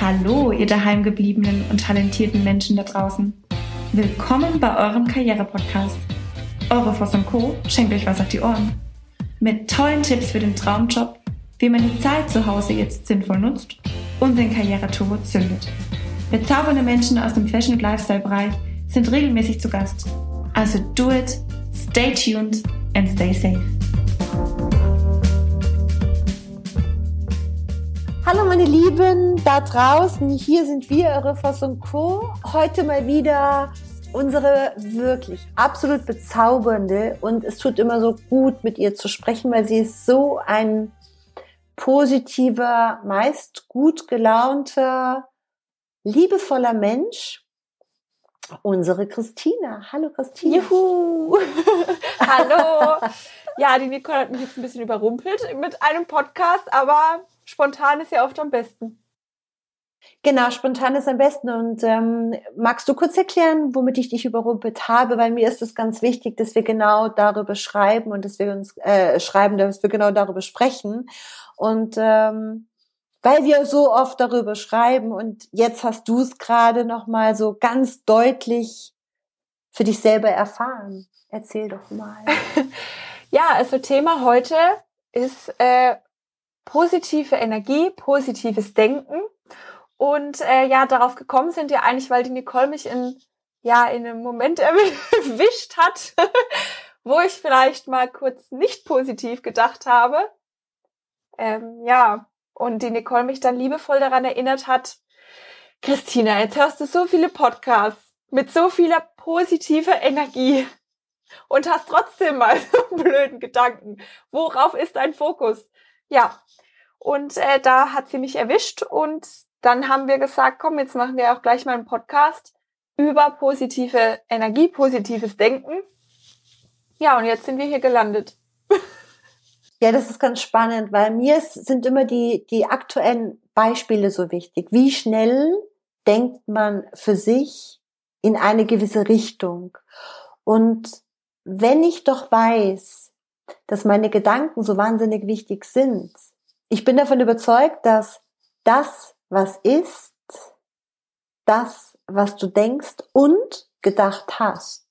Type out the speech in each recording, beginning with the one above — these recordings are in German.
Hallo, ihr daheimgebliebenen und talentierten Menschen da draußen. Willkommen bei eurem Karriere-Podcast. Eure Voss Co. schenkt euch was auf die Ohren. Mit tollen Tipps für den Traumjob, wie man die Zeit zu Hause jetzt sinnvoll nutzt und den Karriereturbo zündet. Bezaubernde Menschen aus dem Fashion- und Lifestyle-Bereich sind regelmäßig zu Gast. Also do it, stay tuned and stay safe. Hallo meine Lieben da draußen, hier sind wir, eure Voss und Co. Heute mal wieder unsere wirklich absolut bezaubernde und es tut immer so gut mit ihr zu sprechen, weil sie ist so ein positiver, meist gut gelaunter, liebevoller Mensch. Unsere Christina. Hallo Christina. Juhu. Hallo. Ja, die Nicole hat mich jetzt ein bisschen überrumpelt mit einem Podcast, aber spontan ist ja oft am besten. Genau, spontan ist am besten. Und ähm, magst du kurz erklären, womit ich dich überrumpelt habe? Weil mir ist es ganz wichtig, dass wir genau darüber schreiben und dass wir uns äh, schreiben, dass wir genau darüber sprechen. Und ähm, weil wir so oft darüber schreiben und jetzt hast du es gerade noch mal so ganz deutlich für dich selber erfahren. Erzähl doch mal. ja, also Thema heute ist äh, positive Energie, positives Denken. Und äh, ja, darauf gekommen sind ja eigentlich, weil die Nicole mich in, ja, in einem Moment erwischt hat, wo ich vielleicht mal kurz nicht positiv gedacht habe. Ähm, ja, und die Nicole mich dann liebevoll daran erinnert hat, Christina, jetzt hörst du so viele Podcasts mit so vieler positiver Energie und hast trotzdem mal so blöden Gedanken. Worauf ist dein Fokus? Ja, und äh, da hat sie mich erwischt und dann haben wir gesagt, komm, jetzt machen wir auch gleich mal einen Podcast über positive Energie, positives Denken. Ja, und jetzt sind wir hier gelandet. Ja, das ist ganz spannend, weil mir sind immer die, die aktuellen Beispiele so wichtig. Wie schnell denkt man für sich in eine gewisse Richtung? Und wenn ich doch weiß, dass meine Gedanken so wahnsinnig wichtig sind, ich bin davon überzeugt, dass das, was ist, das, was du denkst und gedacht hast.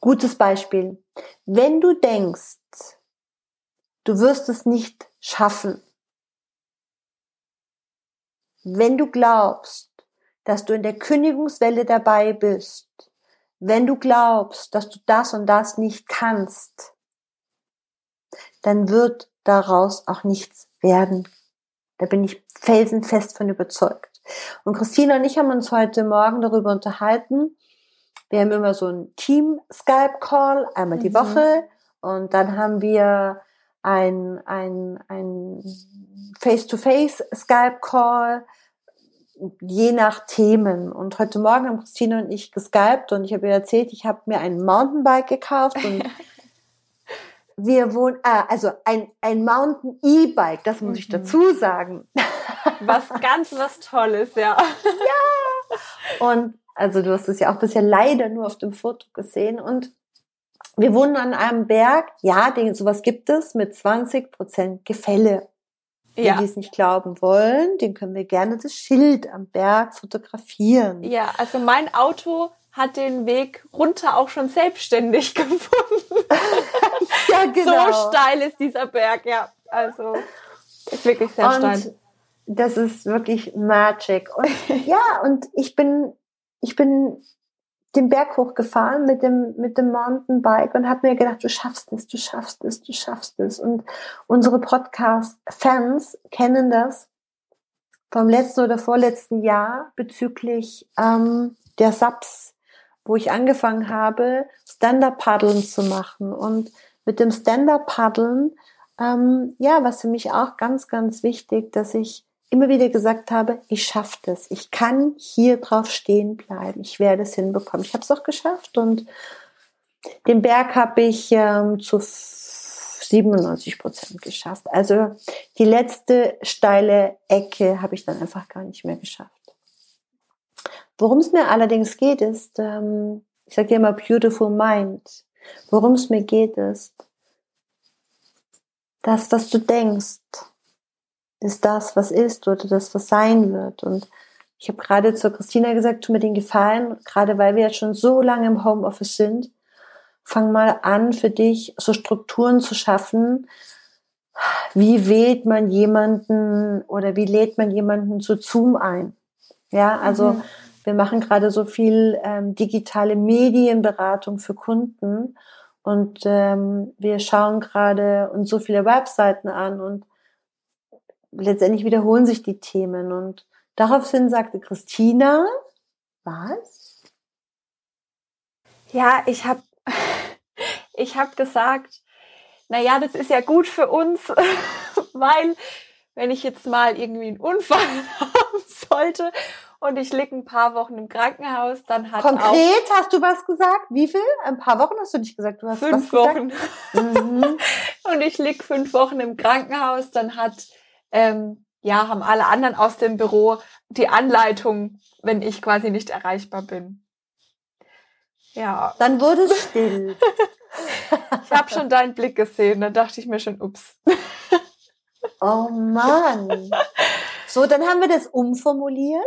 Gutes Beispiel. Wenn du denkst, du wirst es nicht schaffen, wenn du glaubst, dass du in der Kündigungswelle dabei bist, wenn du glaubst, dass du das und das nicht kannst, dann wird daraus auch nichts werden. Da bin ich felsenfest von überzeugt. Und Christina und ich haben uns heute Morgen darüber unterhalten. Wir haben immer so ein Team-Skype-Call, einmal die mhm. Woche. Und dann haben wir ein, ein, ein Face-to-Face-Skype-Call, je nach Themen. Und heute Morgen haben Christina und ich geskypt und ich habe ihr erzählt, ich habe mir ein Mountainbike gekauft und wir wohnen, ah, also ein, ein Mountain E-Bike, das muss mhm. ich dazu sagen. Was ganz was Tolles, ja. Ja. Und also du hast es ja auch bisher leider nur auf dem Foto gesehen und wir wohnen an einem Berg, ja, den, sowas gibt es mit 20 Prozent Gefälle. Ja. Die es nicht glauben wollen, den können wir gerne das Schild am Berg fotografieren. Ja, also mein Auto hat den Weg runter auch schon selbstständig gefunden. ja, genau. So steil ist dieser Berg, ja. Also ist wirklich sehr und steil. Das ist wirklich Magic. Und ja, und ich bin, ich bin den Berg hochgefahren mit dem, mit dem Mountainbike und habe mir gedacht, du schaffst es, du schaffst es, du schaffst es. Und unsere Podcast-Fans kennen das vom letzten oder vorletzten Jahr bezüglich ähm, der SAPS wo ich angefangen habe, Stand-Up-Paddeln zu machen. Und mit dem Stand-Up-Paddeln, ähm, ja, was für mich auch ganz, ganz wichtig, dass ich immer wieder gesagt habe, ich schaffe das. Ich kann hier drauf stehen bleiben. Ich werde es hinbekommen. Ich habe es auch geschafft und den Berg habe ich ähm, zu 97 Prozent geschafft. Also die letzte steile Ecke habe ich dann einfach gar nicht mehr geschafft. Worum es mir allerdings geht, ist, ähm, ich sage immer Beautiful Mind. Worum es mir geht, ist, das, was du denkst, ist das, was ist oder das, was sein wird. Und ich habe gerade zur Christina gesagt, tu mir den Gefallen, gerade weil wir jetzt schon so lange im Homeoffice sind, fang mal an, für dich so Strukturen zu schaffen. Wie wählt man jemanden oder wie lädt man jemanden zu Zoom ein? Ja, also mhm. wir machen gerade so viel ähm, digitale Medienberatung für Kunden und ähm, wir schauen gerade uns so viele Webseiten an und letztendlich wiederholen sich die Themen. Und daraufhin sagte Christina, was? Ja, ich habe ich hab gesagt, na ja, das ist ja gut für uns, weil wenn ich jetzt mal irgendwie einen Unfall haben sollte und ich liege ein paar Wochen im Krankenhaus, dann hat Konkret hast du was gesagt? Wie viel? Ein paar Wochen hast du nicht gesagt. Du hast fünf Wochen. Mhm. und ich lieg fünf Wochen im Krankenhaus, dann hat ähm, ja haben alle anderen aus dem Büro die Anleitung, wenn ich quasi nicht erreichbar bin. Ja. Dann wurde es still. ich habe schon deinen Blick gesehen, dann dachte ich mir schon, ups. oh Mann. So, dann haben wir das umformuliert.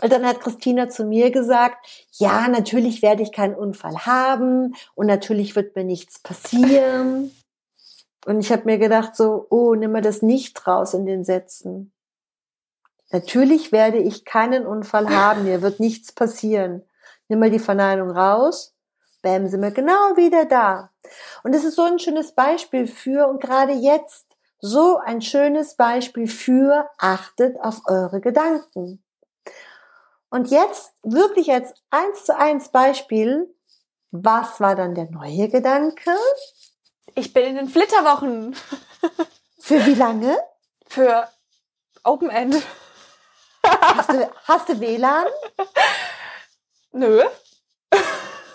Und dann hat Christina zu mir gesagt, ja, natürlich werde ich keinen Unfall haben und natürlich wird mir nichts passieren. Und ich habe mir gedacht, so, oh, nimm mal das nicht raus in den Sätzen. Natürlich werde ich keinen Unfall haben, mir wird nichts passieren. Nimm mal die Verneinung raus, bam, sind wir genau wieder da. Und es ist so ein schönes Beispiel für, und gerade jetzt, so ein schönes Beispiel für, achtet auf eure Gedanken. Und jetzt wirklich als eins zu eins Beispiel, was war dann der neue Gedanke? Ich bin in den Flitterwochen. Für wie lange? Für Open End. Hast du, hast du WLAN? Nö.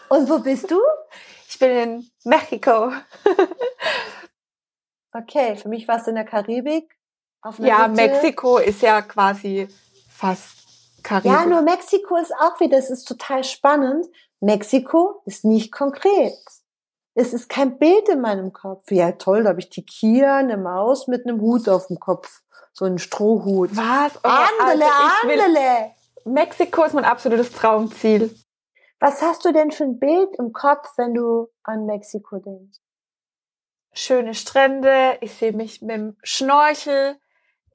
Und wo bist du? Ich bin in Mexiko. Okay, für mich warst du in der Karibik. ja, Hütte. Mexiko ist ja quasi fast Karibik. Ja, nur Mexiko ist auch wieder, das ist total spannend. Mexiko ist nicht konkret. Es ist kein Bild in meinem Kopf. Ja, toll, da habe ich die Kia, eine Maus mit einem Hut auf dem Kopf. So ein Strohhut. Was? Andele, also andele. Mexiko ist mein absolutes Traumziel. Was hast du denn für ein Bild im Kopf, wenn du an Mexiko denkst? Schöne Strände, ich sehe mich mit dem Schnorchel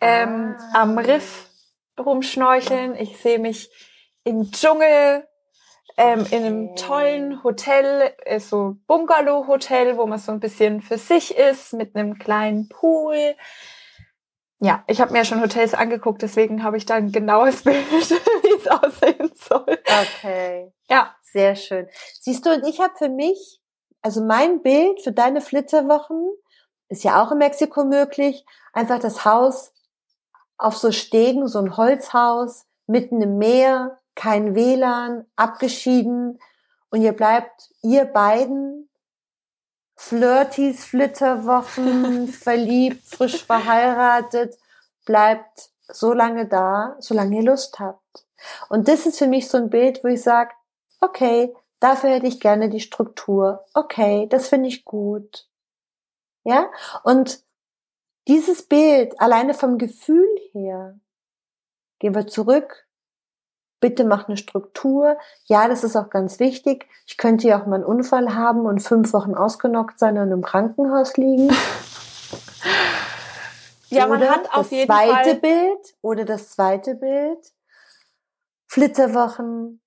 ähm, ah. am Riff rumschnorcheln. Ich sehe mich im Dschungel, ähm, in einem tollen Hotel, äh, so Bungalow-Hotel, wo man so ein bisschen für sich ist, mit einem kleinen Pool. Ja, ich habe mir schon Hotels angeguckt, deswegen habe ich da ein genaues Bild, wie es aussehen soll. Okay. Ja. Sehr schön. Siehst du, und ich habe für mich, also mein Bild für deine Flitterwochen ist ja auch in Mexiko möglich, einfach das Haus auf so Stegen, so ein Holzhaus, mitten im Meer, kein WLAN, abgeschieden und ihr bleibt, ihr beiden, Flirties, Flitterwochen, verliebt, frisch verheiratet, bleibt so lange da, solange ihr Lust habt. Und das ist für mich so ein Bild, wo ich sage, okay, dafür hätte ich gerne die Struktur. Okay, das finde ich gut. Ja? Und dieses Bild, alleine vom Gefühl her, gehen wir zurück. Bitte mach eine Struktur. Ja, das ist auch ganz wichtig. Ich könnte ja auch mal einen Unfall haben und fünf Wochen ausgenockt sein und im Krankenhaus liegen. ja, man oder hat auf jeden Fall. Das zweite Bild oder das zweite Bild. Flitterwochen,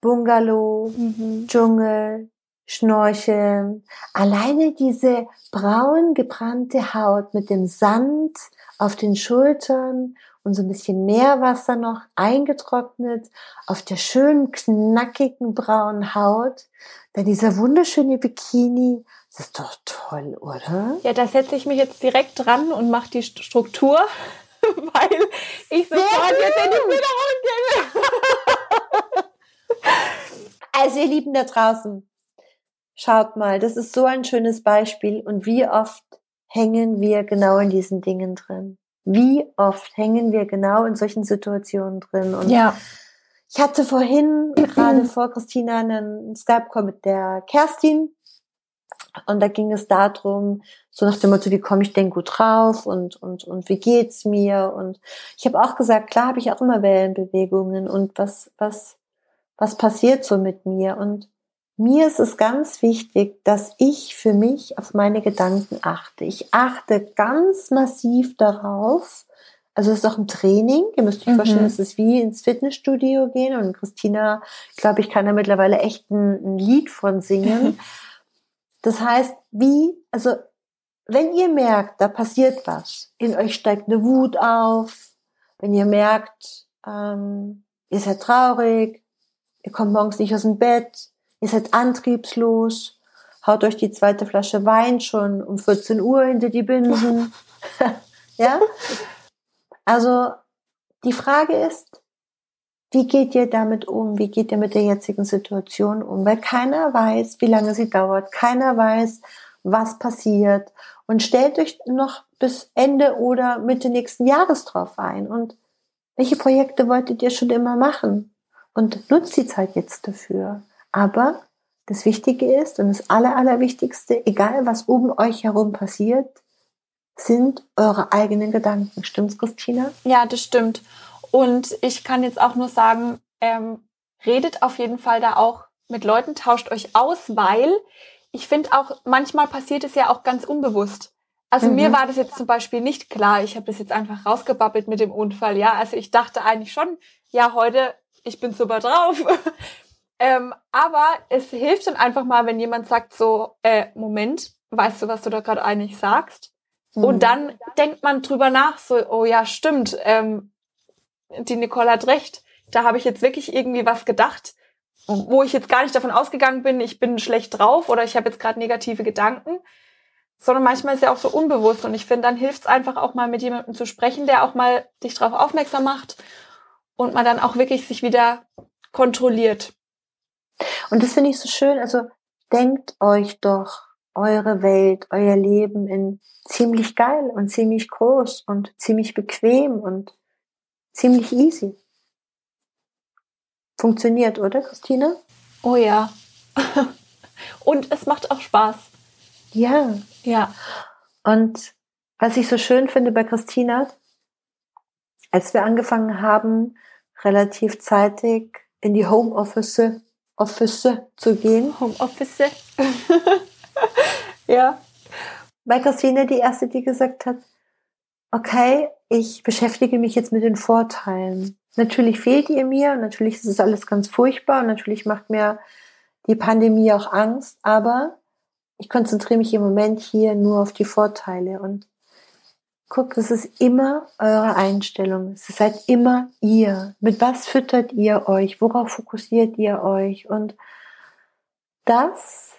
Bungalow, mhm. Dschungel, Schnorcheln. Alleine diese braun gebrannte Haut mit dem Sand auf den Schultern und so ein bisschen Meerwasser noch eingetrocknet auf der schönen knackigen braunen Haut. Dann dieser wunderschöne Bikini. Das ist doch toll, oder? Ja, da setze ich mich jetzt direkt dran und mache die Struktur, weil ich sofort jetzt in die Wiederholung gehe. Also ihr Lieben da draußen, Schaut mal, das ist so ein schönes Beispiel und wie oft hängen wir genau in diesen Dingen drin? Wie oft hängen wir genau in solchen Situationen drin? Und ja. ich hatte vorhin gerade vor Christina einen Skype-Call mit der Kerstin Und da ging es darum, so nach dem Motto, wie komme ich denn gut drauf und, und, und wie geht's mir? Und ich habe auch gesagt, klar habe ich auch immer Wellenbewegungen und was, was, was passiert so mit mir? Und mir ist es ganz wichtig, dass ich für mich auf meine Gedanken achte. Ich achte ganz massiv darauf, also es ist auch ein Training. Ihr müsst euch mhm. vorstellen, es ist wie ins Fitnessstudio gehen. Und Christina, glaube ich, kann da mittlerweile echt ein, ein Lied von singen. Das heißt, wie, also wenn ihr merkt, da passiert was, in euch steigt eine Wut auf, wenn ihr merkt, ähm, ihr seid traurig, ihr kommt morgens nicht aus dem Bett, ihr seid antriebslos, haut euch die zweite Flasche Wein schon um 14 Uhr hinter die Binsen. ja? Also die Frage ist, wie geht ihr damit um? Wie geht ihr mit der jetzigen Situation um? Weil keiner weiß, wie lange sie dauert. Keiner weiß, was passiert. Und stellt euch noch bis Ende oder Mitte nächsten Jahres drauf ein. Und welche Projekte wolltet ihr schon immer machen? Und nutzt die Zeit jetzt dafür. Aber das Wichtige ist und das Aller, Allerwichtigste, egal was um euch herum passiert, sind eure eigenen Gedanken. Stimmt's, Christina? Ja, das stimmt. Und ich kann jetzt auch nur sagen, ähm, redet auf jeden Fall da auch mit Leuten, tauscht euch aus, weil ich finde auch, manchmal passiert es ja auch ganz unbewusst. Also mhm. mir war das jetzt zum Beispiel nicht klar. Ich habe das jetzt einfach rausgebabbelt mit dem Unfall. Ja, also ich dachte eigentlich schon, ja, heute, ich bin super drauf. ähm, aber es hilft dann einfach mal, wenn jemand sagt so, äh, Moment, weißt du, was du da gerade eigentlich sagst? Mhm. Und dann denkt man drüber nach, so, oh ja, stimmt, ähm, die Nicole hat recht. Da habe ich jetzt wirklich irgendwie was gedacht, wo ich jetzt gar nicht davon ausgegangen bin, ich bin schlecht drauf oder ich habe jetzt gerade negative Gedanken, sondern manchmal ist ja auch so unbewusst und ich finde, dann hilft es einfach auch mal mit jemandem zu sprechen, der auch mal dich darauf aufmerksam macht und man dann auch wirklich sich wieder kontrolliert. Und das finde ich so schön, also denkt euch doch eure Welt, euer Leben in ziemlich geil und ziemlich groß und ziemlich bequem und ziemlich easy. Funktioniert, oder, Christine? Oh ja. und es macht auch Spaß. Ja. Ja. Und was ich so schön finde bei Christina, als wir angefangen haben, relativ zeitig in die Homeoffice Office zu gehen. Homeoffice. ja. Weil Christine die erste, die gesagt hat, okay, ich beschäftige mich jetzt mit den Vorteilen. Natürlich fehlt ihr mir, natürlich ist es alles ganz furchtbar und natürlich macht mir die Pandemie auch Angst, aber ich konzentriere mich im Moment hier nur auf die Vorteile und guckt, es ist immer eure Einstellung. Es seid halt immer ihr. Mit was füttert ihr euch? Worauf fokussiert ihr euch? Und das,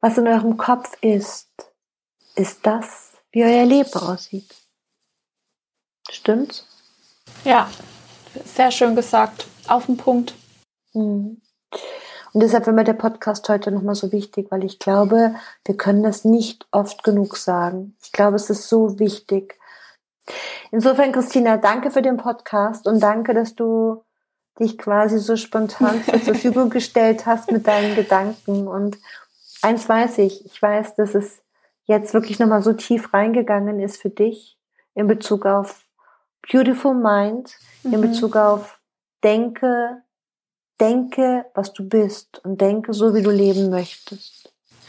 was in eurem Kopf ist, ist das, wie euer Leben aussieht. Stimmt's? Ja, sehr schön gesagt. Auf den Punkt. Mhm. Und deshalb war mir der Podcast heute nochmal so wichtig, weil ich glaube, wir können das nicht oft genug sagen. Ich glaube, es ist so wichtig. Insofern, Christina, danke für den Podcast und danke, dass du dich quasi so spontan zur Verfügung gestellt hast mit deinen Gedanken. Und eins weiß ich, ich weiß, dass es jetzt wirklich nochmal so tief reingegangen ist für dich in Bezug auf Beautiful Mind mhm. in Bezug auf denke, denke, was du bist und denke so, wie du leben möchtest.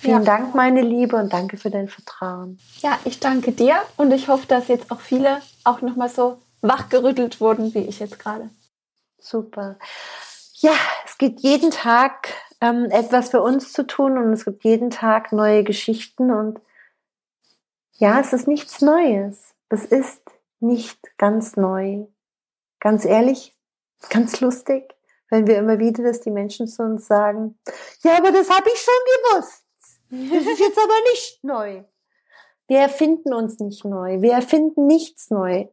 Vielen ja. Dank, meine Liebe, und danke für dein Vertrauen. Ja, ich danke dir und ich hoffe, dass jetzt auch viele auch nochmal so wachgerüttelt wurden, wie ich jetzt gerade. Super. Ja, es gibt jeden Tag ähm, etwas für uns zu tun und es gibt jeden Tag neue Geschichten und ja, es ist nichts Neues. Es ist nicht ganz neu. Ganz ehrlich, ganz lustig, wenn wir immer wieder, dass die Menschen zu uns sagen, ja, aber das habe ich schon gewusst. Das ist jetzt aber nicht neu. Wir erfinden uns nicht neu. Wir erfinden nichts neu,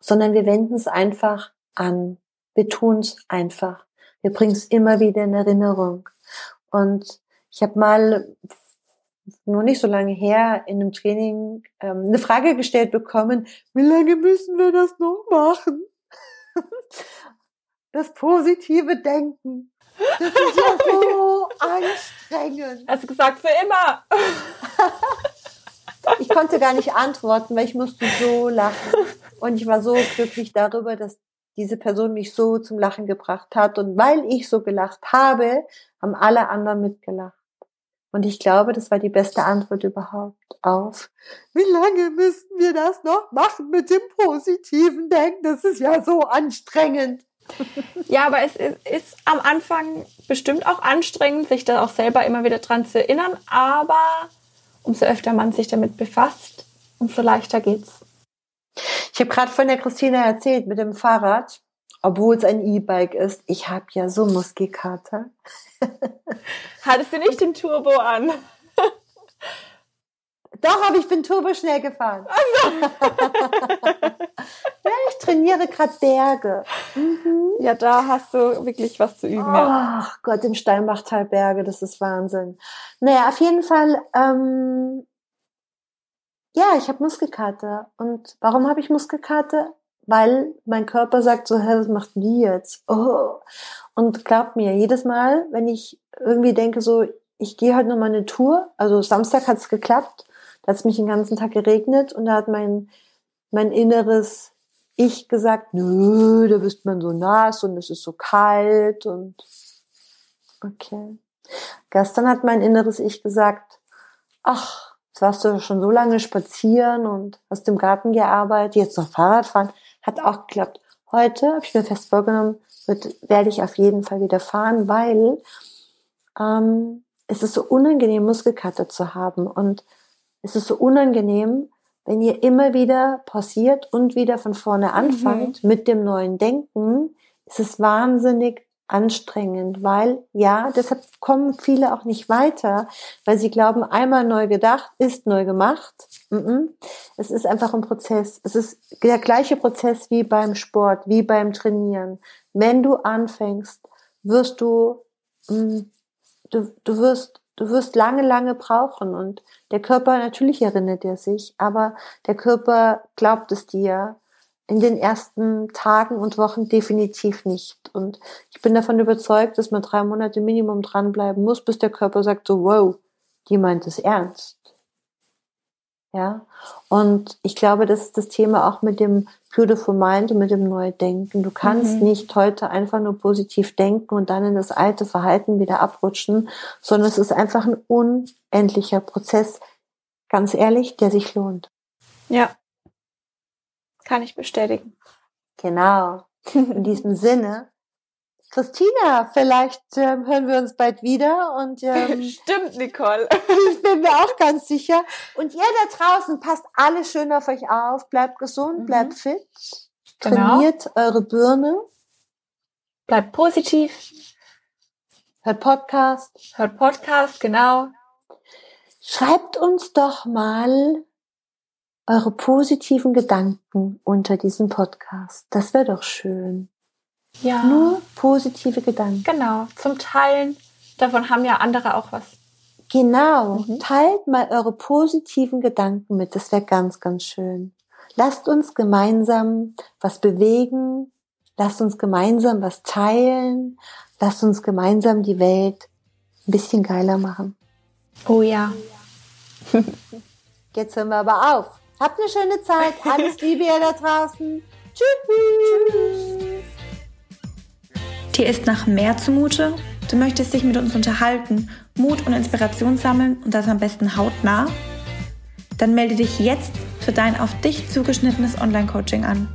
sondern wir wenden es einfach an. Wir tun es einfach. Wir bringen es immer wieder in Erinnerung. Und ich habe mal nur nicht so lange her in einem Training ähm, eine Frage gestellt bekommen, wie lange müssen wir das noch machen? Das positive Denken. Das ist ja so anstrengend. Hast du gesagt, für immer? Ich konnte gar nicht antworten, weil ich musste so lachen. Und ich war so glücklich darüber, dass diese Person mich so zum Lachen gebracht hat. Und weil ich so gelacht habe, haben alle anderen mitgelacht. Und ich glaube, das war die beste Antwort überhaupt auf, wie lange müssten wir das noch machen mit dem positiven Denken? Das ist ja so anstrengend. Ja, aber es ist, ist, am Anfang bestimmt auch anstrengend, sich da auch selber immer wieder dran zu erinnern. Aber umso öfter man sich damit befasst, umso leichter geht's. Ich habe gerade von der Christina erzählt mit dem Fahrrad, obwohl es ein E-Bike ist. Ich habe ja so Muskelkater. Hattest du nicht den Turbo an? Doch, aber ich bin turbo schnell gefahren. Also. ich trainiere gerade Berge. Mhm. Ja, da hast du wirklich was zu üben. Ach ja. Gott, im Steinbachtal Berge, das ist Wahnsinn. Naja, auf jeden Fall, ähm, ja, ich habe Muskelkater. Und warum habe ich Muskelkater? Weil mein Körper sagt so, hä, was macht die jetzt? Oh. Und glaubt mir, jedes Mal, wenn ich irgendwie denke so, ich gehe halt noch mal eine Tour, also Samstag hat es geklappt, da hat es mich den ganzen Tag geregnet und da hat mein, mein inneres Ich gesagt, nö, da bist man so nass und es ist so kalt und okay. Gestern hat mein inneres Ich gesagt, ach, jetzt warst du schon so lange spazieren und hast im Garten gearbeitet, jetzt noch Fahrrad fahren, hat auch geklappt. Heute habe ich mir fest vorgenommen, wird, werde ich auf jeden Fall wieder fahren, weil ähm, es ist so unangenehm, Muskelkater zu haben. Und es ist so unangenehm, wenn ihr immer wieder pausiert und wieder von vorne anfangt mhm. mit dem neuen Denken, ist es wahnsinnig anstrengend, weil ja, deshalb kommen viele auch nicht weiter, weil sie glauben, einmal neu gedacht ist neu gemacht. Es ist einfach ein Prozess. Es ist der gleiche Prozess wie beim Sport, wie beim Trainieren. Wenn du anfängst, wirst du mm, du, du wirst, du wirst lange, lange brauchen und der Körper, natürlich erinnert er sich, aber der Körper glaubt es dir in den ersten Tagen und Wochen definitiv nicht. Und ich bin davon überzeugt, dass man drei Monate Minimum dranbleiben muss, bis der Körper sagt so, wow, die meint es ernst. Ja, und ich glaube, das ist das Thema auch mit dem Beautiful Mind und mit dem Neudenken. Du kannst mhm. nicht heute einfach nur positiv denken und dann in das alte Verhalten wieder abrutschen, sondern es ist einfach ein unendlicher Prozess, ganz ehrlich, der sich lohnt. Ja, kann ich bestätigen. Genau. In diesem Sinne Christina, vielleicht ähm, hören wir uns bald wieder und ähm, stimmt, Nicole. ich bin mir auch ganz sicher. Und ihr da draußen passt alle schön auf euch auf, bleibt gesund, mhm. bleibt fit, genau. trainiert eure Birne, bleibt positiv, hört Podcast, hört Podcast, genau. Schreibt uns doch mal eure positiven Gedanken unter diesem Podcast. Das wäre doch schön. Ja. Nur positive Gedanken. Genau, zum Teilen. Davon haben ja andere auch was. Genau. Mhm. Teilt mal eure positiven Gedanken mit. Das wäre ganz, ganz schön. Lasst uns gemeinsam was bewegen. Lasst uns gemeinsam was teilen. Lasst uns gemeinsam die Welt ein bisschen geiler machen. Oh ja. Jetzt hören wir aber auf. Habt eine schöne Zeit. Alles Liebe ihr da draußen. Tschüss. Tschüss. Dir ist nach mehr zumute? Du möchtest dich mit uns unterhalten, Mut und Inspiration sammeln und das am besten hautnah? Dann melde dich jetzt für dein auf dich zugeschnittenes Online-Coaching an.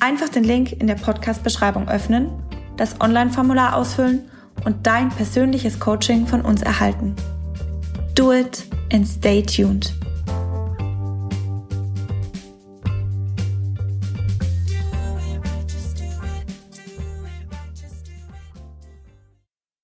Einfach den Link in der Podcast-Beschreibung öffnen, das Online-Formular ausfüllen und dein persönliches Coaching von uns erhalten. Do it and stay tuned.